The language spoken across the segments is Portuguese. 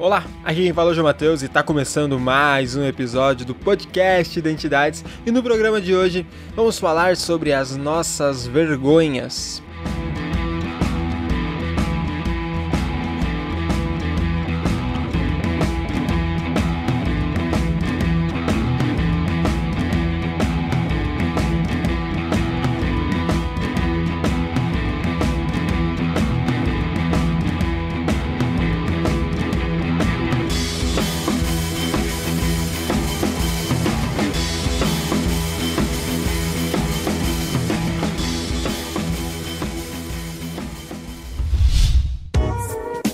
Olá, aqui quem fala é o João Matheus e está começando mais um episódio do podcast Identidades e no programa de hoje vamos falar sobre as nossas vergonhas.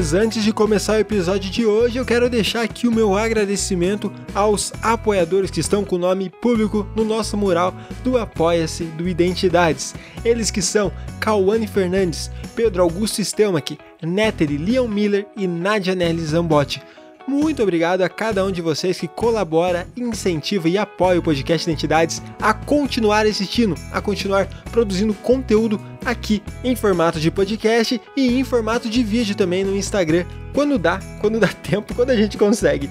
Mas antes de começar o episódio de hoje, eu quero deixar aqui o meu agradecimento aos apoiadores que estão com o nome público no nosso mural do Apoia-se do Identidades. Eles que são Cauane Fernandes, Pedro Augusto Stelmach, Neteri Leon Miller e Nadia Nelly Zambotti. Muito obrigado a cada um de vocês que colabora, incentiva e apoia o podcast Identidades a continuar existindo, a continuar produzindo conteúdo aqui em formato de podcast e em formato de vídeo também no Instagram, quando dá, quando dá tempo, quando a gente consegue.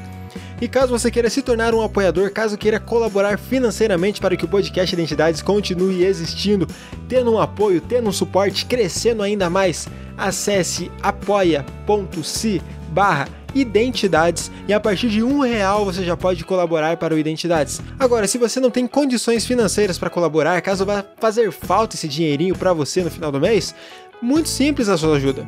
E caso você queira se tornar um apoiador, caso queira colaborar financeiramente para que o podcast Identidades continue existindo, tendo um apoio, tendo um suporte, crescendo ainda mais, acesse apoia.se barra Identidades e a partir de um real você já pode colaborar para o Identidades. Agora, se você não tem condições financeiras para colaborar, caso vá fazer falta esse dinheirinho para você no final do mês, muito simples a sua ajuda.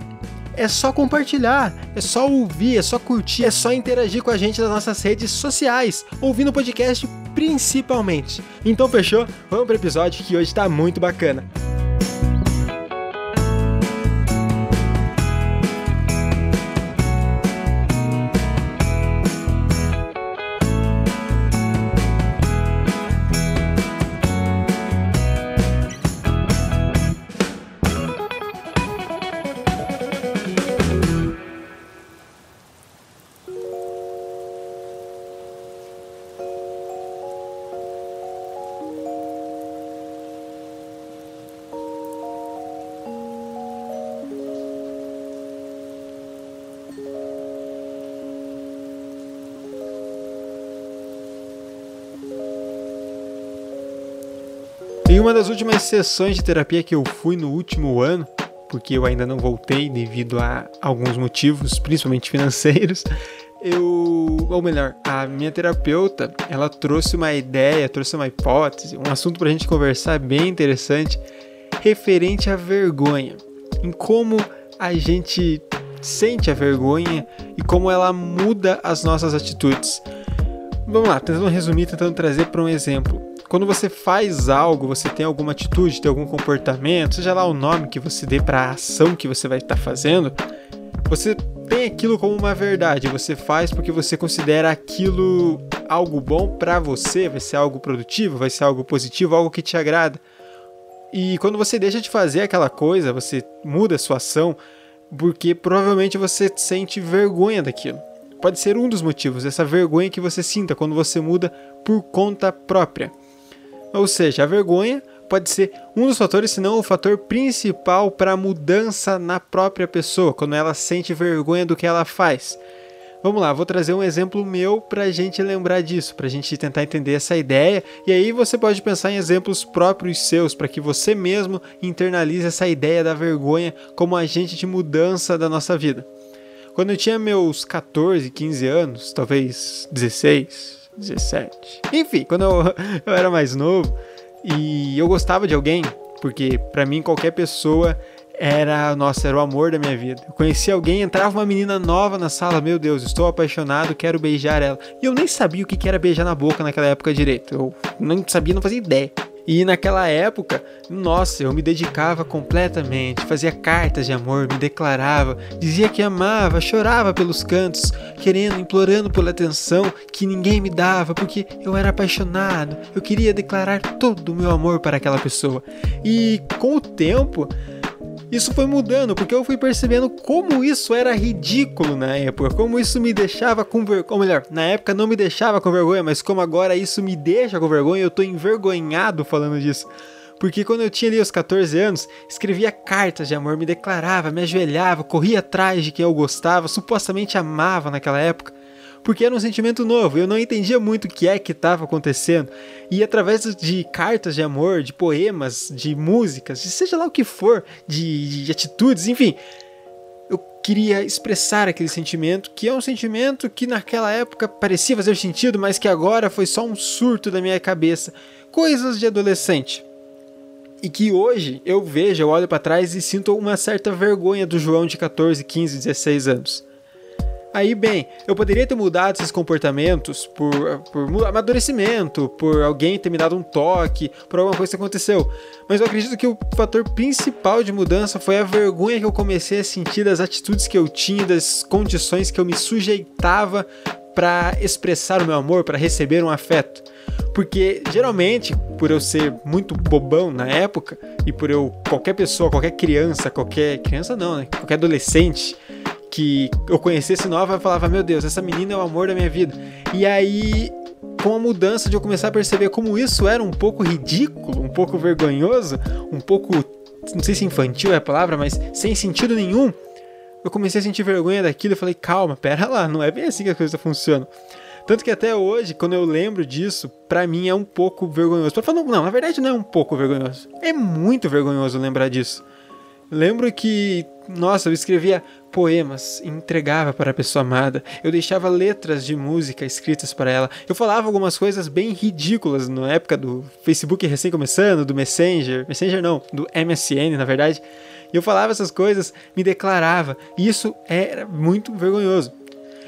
É só compartilhar, é só ouvir, é só curtir, é só interagir com a gente nas nossas redes sociais, ouvindo o podcast principalmente. Então fechou? Vamos para o episódio que hoje está muito bacana. Uma das últimas sessões de terapia que eu fui no último ano, porque eu ainda não voltei devido a alguns motivos, principalmente financeiros, eu, ou melhor, a minha terapeuta, ela trouxe uma ideia, trouxe uma hipótese, um assunto para a gente conversar bem interessante, referente à vergonha, em como a gente sente a vergonha e como ela muda as nossas atitudes. Vamos lá, tentando resumir, tentando trazer para um exemplo. Quando você faz algo, você tem alguma atitude, tem algum comportamento, seja lá o nome que você dê para a ação que você vai estar tá fazendo, você tem aquilo como uma verdade. Você faz porque você considera aquilo algo bom para você, vai ser algo produtivo, vai ser algo positivo, algo que te agrada. E quando você deixa de fazer aquela coisa, você muda a sua ação, porque provavelmente você sente vergonha daquilo. Pode ser um dos motivos, essa vergonha que você sinta quando você muda por conta própria. Ou seja, a vergonha pode ser um dos fatores, se não o fator principal para a mudança na própria pessoa, quando ela sente vergonha do que ela faz. Vamos lá, vou trazer um exemplo meu para a gente lembrar disso, para a gente tentar entender essa ideia, e aí você pode pensar em exemplos próprios seus, para que você mesmo internalize essa ideia da vergonha como agente de mudança da nossa vida. Quando eu tinha meus 14, 15 anos, talvez 16, 17. Enfim, quando eu, eu era mais novo e eu gostava de alguém, porque para mim qualquer pessoa era, nossa, era o amor da minha vida. Eu conhecia alguém, entrava uma menina nova na sala, meu Deus, estou apaixonado, quero beijar ela. E eu nem sabia o que era beijar na boca naquela época direito. Eu não sabia, não fazia ideia. E naquela época, nossa, eu me dedicava completamente, fazia cartas de amor, me declarava, dizia que amava, chorava pelos cantos, querendo, implorando por atenção que ninguém me dava, porque eu era apaixonado, eu queria declarar todo o meu amor para aquela pessoa. E com o tempo, isso foi mudando, porque eu fui percebendo como isso era ridículo na época, como isso me deixava com vergonha, ou melhor, na época não me deixava com vergonha, mas como agora isso me deixa com vergonha, eu tô envergonhado falando disso. Porque quando eu tinha ali os 14 anos, escrevia cartas de amor, me declarava, me ajoelhava, corria atrás de quem eu gostava, supostamente amava naquela época porque era um sentimento novo. Eu não entendia muito o que é que estava acontecendo. E através de cartas de amor, de poemas, de músicas, de seja lá o que for, de, de atitudes, enfim, eu queria expressar aquele sentimento, que é um sentimento que naquela época parecia fazer sentido, mas que agora foi só um surto da minha cabeça. Coisas de adolescente. E que hoje eu vejo, eu olho para trás e sinto uma certa vergonha do João de 14, 15, 16 anos. Aí, bem, eu poderia ter mudado esses comportamentos por, por amadurecimento, por alguém ter me dado um toque, por alguma coisa que aconteceu. Mas eu acredito que o fator principal de mudança foi a vergonha que eu comecei a sentir das atitudes que eu tinha, das condições que eu me sujeitava para expressar o meu amor, para receber um afeto. Porque geralmente, por eu ser muito bobão na época, e por eu, qualquer pessoa, qualquer criança, qualquer. Criança não, né? Qualquer adolescente que eu conhecesse nova, eu falava, meu Deus, essa menina é o amor da minha vida. E aí, com a mudança de eu começar a perceber como isso era um pouco ridículo, um pouco vergonhoso, um pouco, não sei se infantil é a palavra, mas sem sentido nenhum, eu comecei a sentir vergonha daquilo e falei, calma, pera lá, não é bem assim que as coisas funcionam. Tanto que até hoje, quando eu lembro disso, para mim é um pouco vergonhoso. Falar, não, na verdade não é um pouco vergonhoso. É muito vergonhoso lembrar disso. Lembro que, nossa, eu escrevia poemas entregava para a pessoa amada. Eu deixava letras de música escritas para ela. Eu falava algumas coisas bem ridículas na época do Facebook recém começando, do Messenger, Messenger não, do MSN, na verdade. E eu falava essas coisas, me declarava, e isso era muito vergonhoso.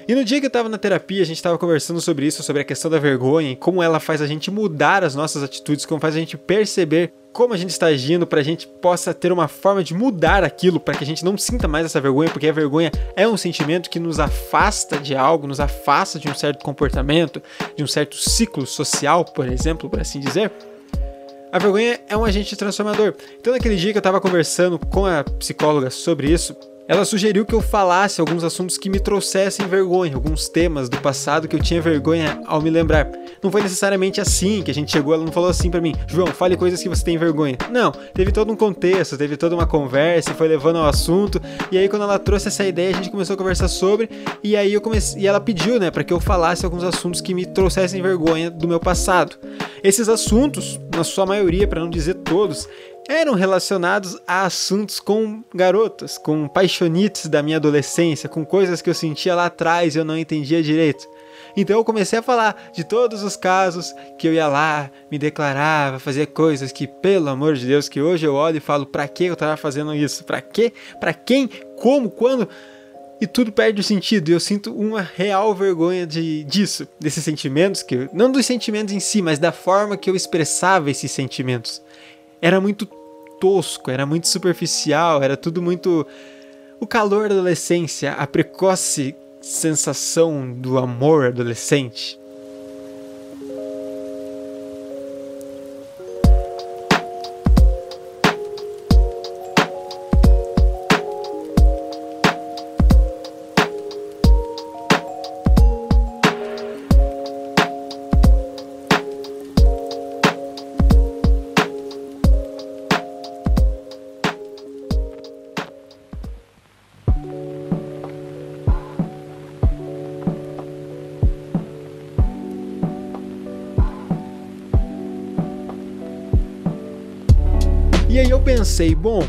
E no dia que eu estava na terapia, a gente estava conversando sobre isso, sobre a questão da vergonha e como ela faz a gente mudar as nossas atitudes, como faz a gente perceber como a gente está agindo para a gente possa ter uma forma de mudar aquilo, para que a gente não sinta mais essa vergonha, porque a vergonha é um sentimento que nos afasta de algo, nos afasta de um certo comportamento, de um certo ciclo social, por exemplo, por assim dizer. A vergonha é um agente transformador. Então, naquele dia que eu estava conversando com a psicóloga sobre isso, ela sugeriu que eu falasse alguns assuntos que me trouxessem vergonha, alguns temas do passado que eu tinha vergonha ao me lembrar. Não foi necessariamente assim que a gente chegou, ela não falou assim para mim, João, fale coisas que você tem vergonha. Não, teve todo um contexto, teve toda uma conversa, foi levando ao assunto, e aí quando ela trouxe essa ideia, a gente começou a conversar sobre, e aí eu comecei, e ela pediu, né, para que eu falasse alguns assuntos que me trouxessem vergonha do meu passado. Esses assuntos, na sua maioria, para não dizer todos, eram relacionados a assuntos com garotas, com paixonites da minha adolescência, com coisas que eu sentia lá atrás e eu não entendia direito. Então eu comecei a falar de todos os casos que eu ia lá, me declarava, fazia coisas que, pelo amor de Deus, que hoje eu olho e falo, para que eu estava fazendo isso? Para quê? Para quem? Como? Quando? E tudo perde o sentido. E eu sinto uma real vergonha de, disso, desses sentimentos, que não dos sentimentos em si, mas da forma que eu expressava esses sentimentos era muito tosco, era muito superficial, era tudo muito. O calor da adolescência, a precoce sensação do amor adolescente. Pensei, bom,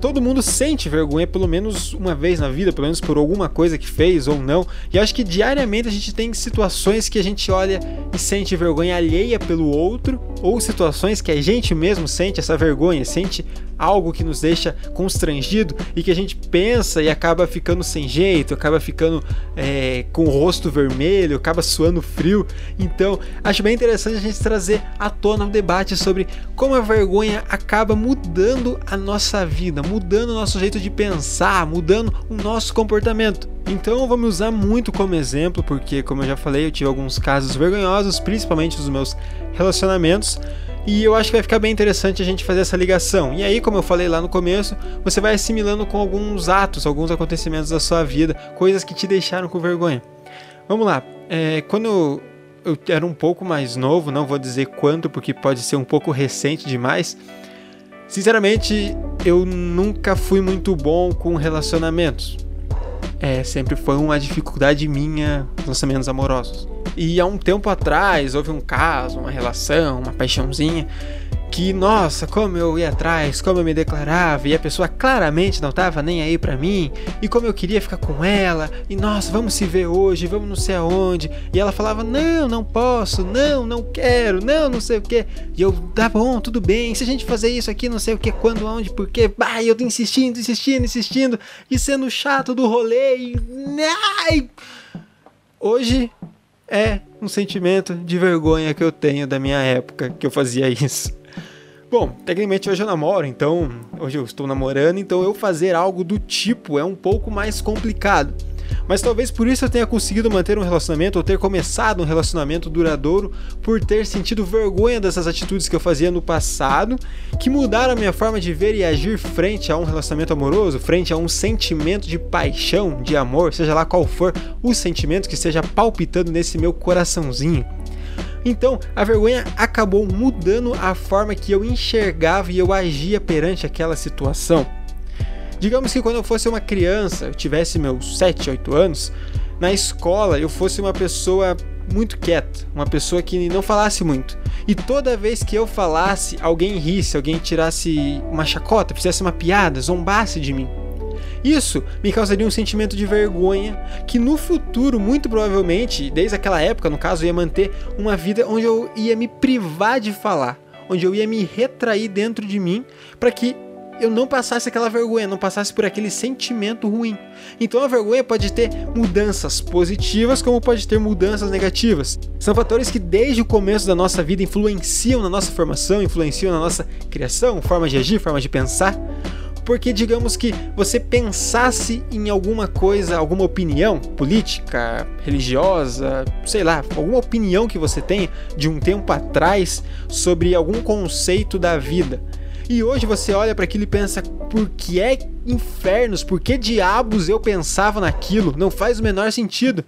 todo mundo sente vergonha pelo menos uma vez na vida, pelo menos por alguma coisa que fez ou não. E acho que diariamente a gente tem situações que a gente olha e sente vergonha alheia pelo outro, ou situações que a gente mesmo sente essa vergonha, sente algo que nos deixa constrangido e que a gente pensa e acaba ficando sem jeito, acaba ficando é, com o rosto vermelho, acaba suando frio. Então, acho bem interessante a gente trazer à tona um debate sobre como a vergonha acaba mudando a nossa vida, mudando o nosso jeito de pensar, mudando o nosso comportamento. Então, vou me usar muito como exemplo, porque, como eu já falei, eu tive alguns casos vergonhosos, principalmente nos meus relacionamentos. E eu acho que vai ficar bem interessante a gente fazer essa ligação. E aí, como eu falei lá no começo, você vai assimilando com alguns atos, alguns acontecimentos da sua vida, coisas que te deixaram com vergonha. Vamos lá. É, quando eu, era um pouco mais novo, não vou dizer quanto, porque pode ser um pouco recente demais. Sinceramente, eu nunca fui muito bom com relacionamentos. É, sempre foi uma dificuldade minha, relacionamentos amorosos. E há um tempo atrás houve um caso, uma relação, uma paixãozinha que, nossa, como eu ia atrás, como eu me declarava, e a pessoa claramente não tava nem aí para mim, e como eu queria ficar com ela, e nossa, vamos se ver hoje, vamos não sei aonde, e ela falava, não, não posso, não, não quero, não, não sei o que, e eu, tá bom, tudo bem, se a gente fazer isso aqui, não sei o que, quando, aonde, por quê, bah, eu tô insistindo, insistindo, insistindo, e sendo chato do rolê, e... Ai! Hoje é um sentimento de vergonha que eu tenho da minha época que eu fazia isso. Bom, tecnicamente hoje eu namoro, então hoje eu estou namorando, então eu fazer algo do tipo é um pouco mais complicado. Mas talvez por isso eu tenha conseguido manter um relacionamento ou ter começado um relacionamento duradouro por ter sentido vergonha dessas atitudes que eu fazia no passado, que mudaram a minha forma de ver e agir frente a um relacionamento amoroso, frente a um sentimento de paixão, de amor, seja lá qual for o sentimento que esteja palpitando nesse meu coraçãozinho. Então, a vergonha acabou mudando a forma que eu enxergava e eu agia perante aquela situação. Digamos que quando eu fosse uma criança, eu tivesse meus 7, 8 anos, na escola eu fosse uma pessoa muito quieta, uma pessoa que não falasse muito. E toda vez que eu falasse, alguém risse, alguém tirasse uma chacota, fizesse uma piada, zombasse de mim. Isso me causaria um sentimento de vergonha que no futuro, muito provavelmente, desde aquela época, no caso, eu ia manter uma vida onde eu ia me privar de falar, onde eu ia me retrair dentro de mim para que eu não passasse aquela vergonha, não passasse por aquele sentimento ruim. Então a vergonha pode ter mudanças positivas, como pode ter mudanças negativas. São fatores que desde o começo da nossa vida influenciam na nossa formação, influenciam na nossa criação, forma de agir, forma de pensar porque digamos que você pensasse em alguma coisa, alguma opinião política, religiosa, sei lá, alguma opinião que você tem de um tempo atrás sobre algum conceito da vida. E hoje você olha para aquilo e pensa: por que é infernos? Por que diabos eu pensava naquilo? Não faz o menor sentido.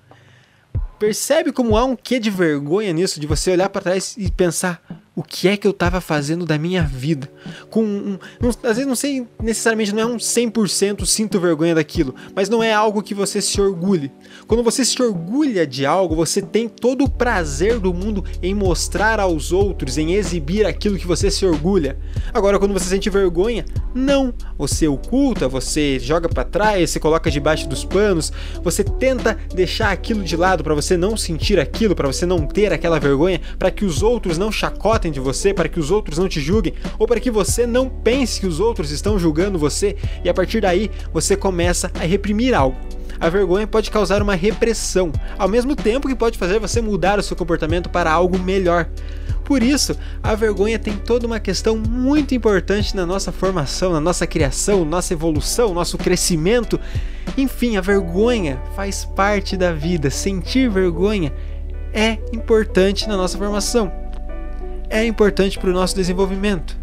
Percebe como há um quê de vergonha nisso, de você olhar para trás e pensar: o que é que eu estava fazendo da minha vida. Com um, um, às vezes não sei necessariamente não é um 100% sinto vergonha daquilo, mas não é algo que você se orgulhe. Quando você se orgulha de algo, você tem todo o prazer do mundo em mostrar aos outros, em exibir aquilo que você se orgulha. Agora quando você sente vergonha, não, você oculta, você joga para trás, você coloca debaixo dos panos, você tenta deixar aquilo de lado para você não sentir aquilo, para você não ter aquela vergonha, para que os outros não chacotem de você, para que os outros não te julguem, ou para que você não pense que os outros estão julgando você e a partir daí você começa a reprimir algo. A vergonha pode causar uma repressão, ao mesmo tempo que pode fazer você mudar o seu comportamento para algo melhor. Por isso, a vergonha tem toda uma questão muito importante na nossa formação, na nossa criação, nossa evolução, nosso crescimento. Enfim, a vergonha faz parte da vida. Sentir vergonha é importante na nossa formação é importante para o nosso desenvolvimento.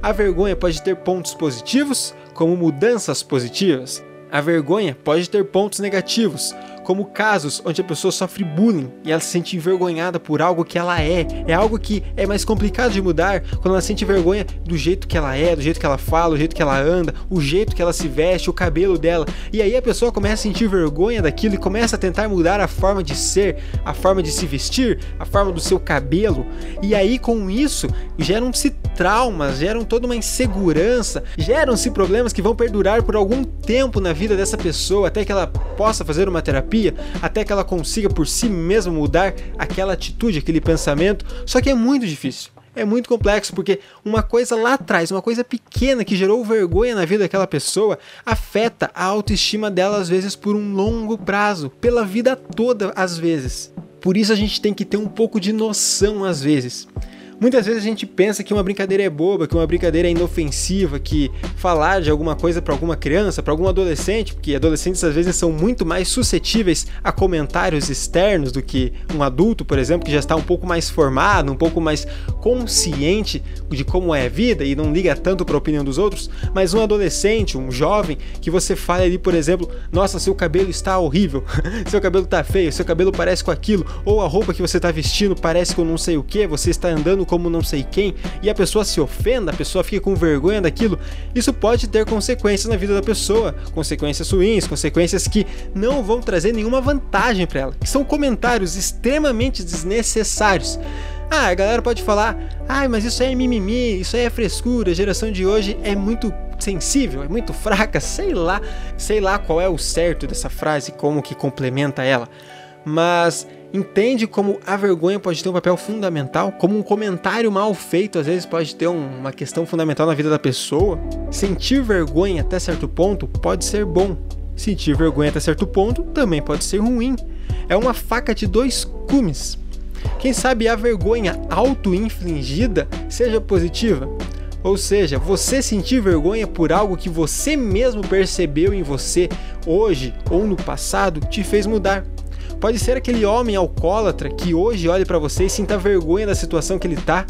A vergonha pode ter pontos positivos, como mudanças positivas. A vergonha pode ter pontos negativos, como casos onde a pessoa sofre bullying e ela se sente envergonhada por algo que ela é. É algo que é mais complicado de mudar quando ela sente vergonha do jeito que ela é, do jeito que ela fala, do jeito que ela anda, o jeito que ela se veste, o cabelo dela. E aí a pessoa começa a sentir vergonha daquilo e começa a tentar mudar a forma de ser, a forma de se vestir, a forma do seu cabelo. E aí com isso geram-se traumas, geram toda uma insegurança, geram-se problemas que vão perdurar por algum tempo na vida dessa pessoa até que ela possa fazer uma terapia terapia até que ela consiga por si mesma mudar aquela atitude, aquele pensamento. Só que é muito difícil. é muito complexo, porque uma coisa lá atrás, uma coisa pequena que gerou vergonha na vida daquela pessoa, afeta a autoestima dela às vezes por um longo prazo, pela vida toda às vezes. Por isso a gente tem que ter um pouco de noção às vezes. Muitas vezes a gente pensa que uma brincadeira é boba, que uma brincadeira é inofensiva, que falar de alguma coisa para alguma criança, para algum adolescente, porque adolescentes às vezes são muito mais suscetíveis a comentários externos do que um adulto, por exemplo, que já está um pouco mais formado, um pouco mais consciente de como é a vida e não liga tanto para a opinião dos outros, mas um adolescente, um jovem, que você fala ali, por exemplo, nossa, seu cabelo está horrível, seu cabelo está feio, seu cabelo parece com aquilo, ou a roupa que você está vestindo parece com não sei o que, você está andando como não sei quem e a pessoa se ofenda, a pessoa fica com vergonha daquilo, isso pode ter consequências na vida da pessoa, consequências ruins, consequências que não vão trazer nenhuma vantagem para ela, que são comentários extremamente desnecessários. Ah, a galera pode falar, ai, mas isso aí é mimimi, isso aí é frescura, a geração de hoje é muito sensível, é muito fraca, sei lá, sei lá qual é o certo dessa frase, como que complementa ela. Mas entende como a vergonha pode ter um papel fundamental, como um comentário mal feito às vezes pode ter uma questão fundamental na vida da pessoa. Sentir vergonha até certo ponto pode ser bom, sentir vergonha até certo ponto também pode ser ruim. É uma faca de dois cumes. Quem sabe a vergonha auto-infligida seja positiva? Ou seja, você sentir vergonha por algo que você mesmo percebeu em você hoje ou no passado te fez mudar. Pode ser aquele homem alcoólatra que hoje olhe para você e sinta vergonha da situação que ele tá.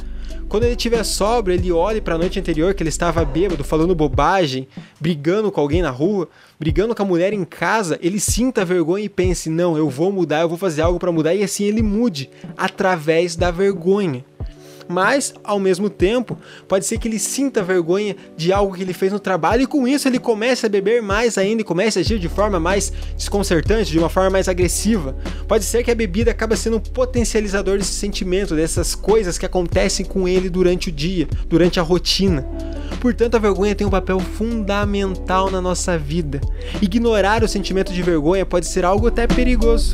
Quando ele estiver sóbrio, ele olhe para a noite anterior que ele estava bêbado, falando bobagem, brigando com alguém na rua, brigando com a mulher em casa, ele sinta vergonha e pense: "Não, eu vou mudar, eu vou fazer algo para mudar" e assim ele mude através da vergonha mas ao mesmo tempo pode ser que ele sinta vergonha de algo que ele fez no trabalho e com isso ele comece a beber mais ainda e comece a agir de forma mais desconcertante, de uma forma mais agressiva. Pode ser que a bebida acabe sendo um potencializador desse sentimento, dessas coisas que acontecem com ele durante o dia, durante a rotina. Portanto, a vergonha tem um papel fundamental na nossa vida. Ignorar o sentimento de vergonha pode ser algo até perigoso.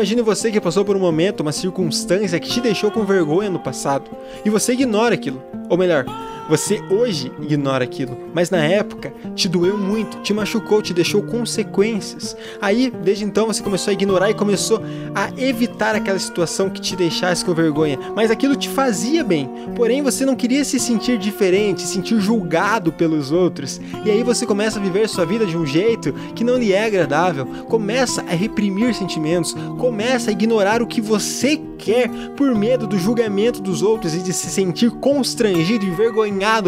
Imagine você que passou por um momento, uma circunstância que te deixou com vergonha no passado e você ignora aquilo. Ou melhor, você hoje ignora aquilo, mas na época te doeu muito, te machucou, te deixou consequências. Aí, desde então, você começou a ignorar e começou a evitar aquela situação que te deixasse com vergonha. Mas aquilo te fazia bem, porém você não queria se sentir diferente, se sentir julgado pelos outros. E aí você começa a viver sua vida de um jeito que não lhe é agradável, começa a reprimir sentimentos, começa a ignorar o que você quer por medo do julgamento dos outros e de se sentir constrangido e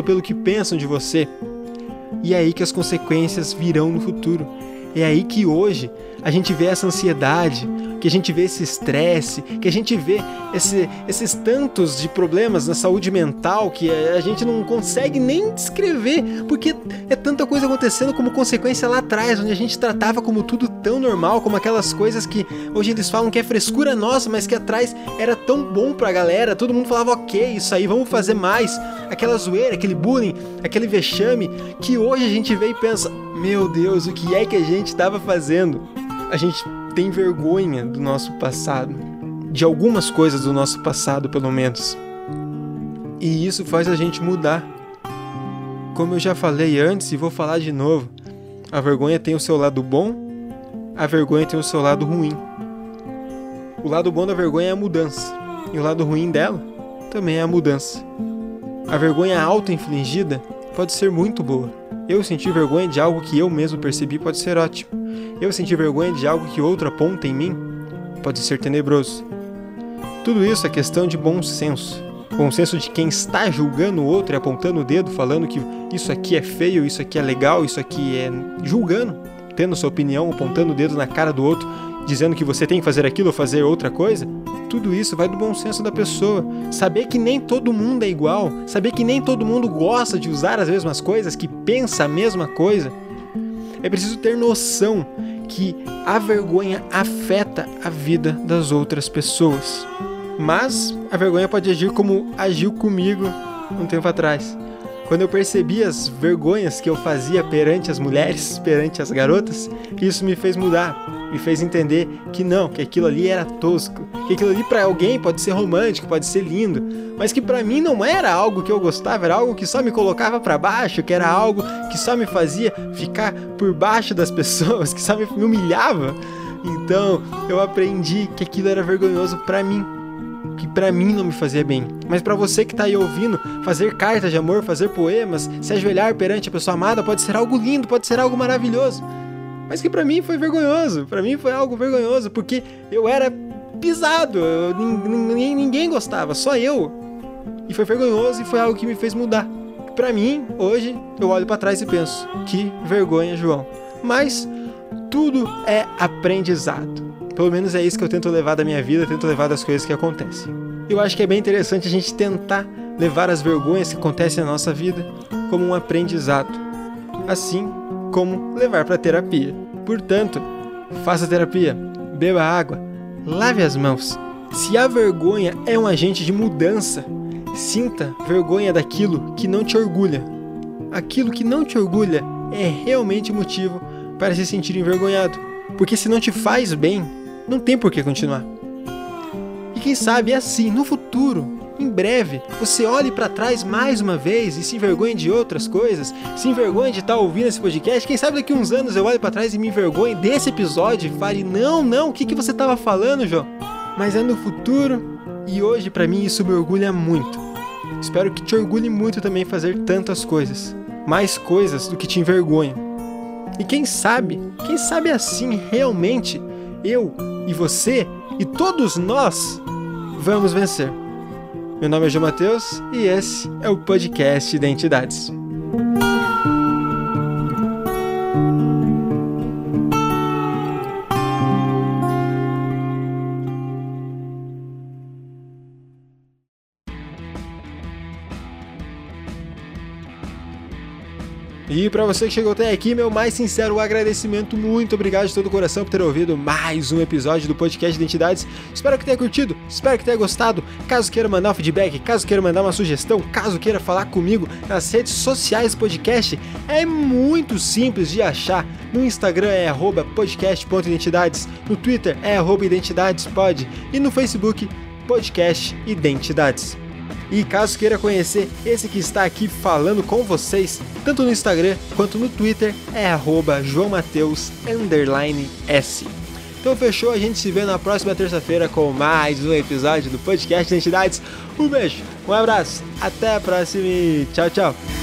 pelo que pensam de você. E é aí que as consequências virão no futuro. É aí que hoje a gente vê essa ansiedade, que a gente vê esse estresse, que a gente vê esse, esses tantos de problemas na saúde mental que a gente não consegue nem descrever, porque é tanta coisa acontecendo como consequência lá atrás, onde a gente tratava como tudo tão normal, como aquelas coisas que hoje eles falam que é frescura nossa, mas que atrás era tão bom pra galera, todo mundo falava ok, isso aí, vamos fazer mais, aquela zoeira, aquele bullying, aquele vexame, que hoje a gente vê e pensa, meu Deus, o que é que a gente estava fazendo? A gente tem vergonha do nosso passado, de algumas coisas do nosso passado, pelo menos. E isso faz a gente mudar. Como eu já falei antes e vou falar de novo, a vergonha tem o seu lado bom, a vergonha tem o seu lado ruim. O lado bom da vergonha é a mudança, e o lado ruim dela também é a mudança. A vergonha auto-infligida pode ser muito boa. Eu sentir vergonha de algo que eu mesmo percebi pode ser ótimo. Eu sentir vergonha de algo que outro aponta em mim pode ser tenebroso. Tudo isso é questão de bom senso. Bom senso de quem está julgando o outro e apontando o dedo, falando que isso aqui é feio, isso aqui é legal, isso aqui é. julgando, tendo sua opinião, apontando o dedo na cara do outro, dizendo que você tem que fazer aquilo ou fazer outra coisa. tudo isso, vai do bom senso da pessoa. Saber que nem todo mundo é igual, saber que nem todo mundo gosta de usar as mesmas coisas, que pensa a mesma coisa. É preciso ter noção que a vergonha afeta a vida das outras pessoas. Mas a vergonha pode agir como agiu comigo um tempo atrás. Quando eu percebi as vergonhas que eu fazia perante as mulheres, perante as garotas, isso me fez mudar, me fez entender que não, que aquilo ali era tosco, que aquilo ali para alguém pode ser romântico, pode ser lindo, mas que para mim não era algo que eu gostava, era algo que só me colocava para baixo, que era algo que só me fazia ficar por baixo das pessoas, que só me humilhava. Então, eu aprendi que aquilo era vergonhoso para mim que para mim não me fazia bem. Mas para você que tá aí ouvindo, fazer cartas de amor, fazer poemas, se ajoelhar perante a pessoa amada pode ser algo lindo, pode ser algo maravilhoso. Mas que para mim foi vergonhoso, para mim foi algo vergonhoso, porque eu era pisado, ninguém, ninguém gostava, só eu. E foi vergonhoso e foi algo que me fez mudar. Para mim, hoje, eu olho para trás e penso: que vergonha, João. Mas tudo é aprendizado. Pelo menos é isso que eu tento levar da minha vida, tento levar das coisas que acontecem. Eu acho que é bem interessante a gente tentar levar as vergonhas que acontecem na nossa vida como um aprendizado, assim como levar para terapia. Portanto, faça terapia, beba água, lave as mãos. Se a vergonha é um agente de mudança, sinta vergonha daquilo que não te orgulha. Aquilo que não te orgulha é realmente motivo para se sentir envergonhado, porque se não te faz bem, não tem por que continuar. E quem sabe é assim, no futuro, em breve, você olhe para trás mais uma vez e se envergonhe de outras coisas, se envergonhe de estar tá ouvindo esse podcast. Quem sabe daqui uns anos eu olhe para trás e me envergonhe desse episódio e fale: Não, não, o que, que você estava falando, João? Mas é no futuro e hoje para mim isso me orgulha muito. Espero que te orgulhe muito também fazer tantas coisas, mais coisas do que te envergonha. E quem sabe, quem sabe assim realmente eu e você e todos nós vamos vencer. Meu nome é João Matheus e esse é o podcast Identidades. Para você que chegou até aqui, meu mais sincero agradecimento, muito obrigado de todo o coração por ter ouvido mais um episódio do podcast Identidades. Espero que tenha curtido, espero que tenha gostado. Caso queira mandar um feedback, caso queira mandar uma sugestão, caso queira falar comigo nas redes sociais do podcast, é muito simples de achar. No Instagram é podcast.identidades, no Twitter é identidadespod e no Facebook podcast Identidades. E caso queira conhecer esse que está aqui falando com vocês, tanto no Instagram quanto no Twitter, é joãomateus_s. Então fechou, a gente se vê na próxima terça-feira com mais um episódio do podcast Identidades. Um beijo, um abraço, até a próxima e tchau, tchau.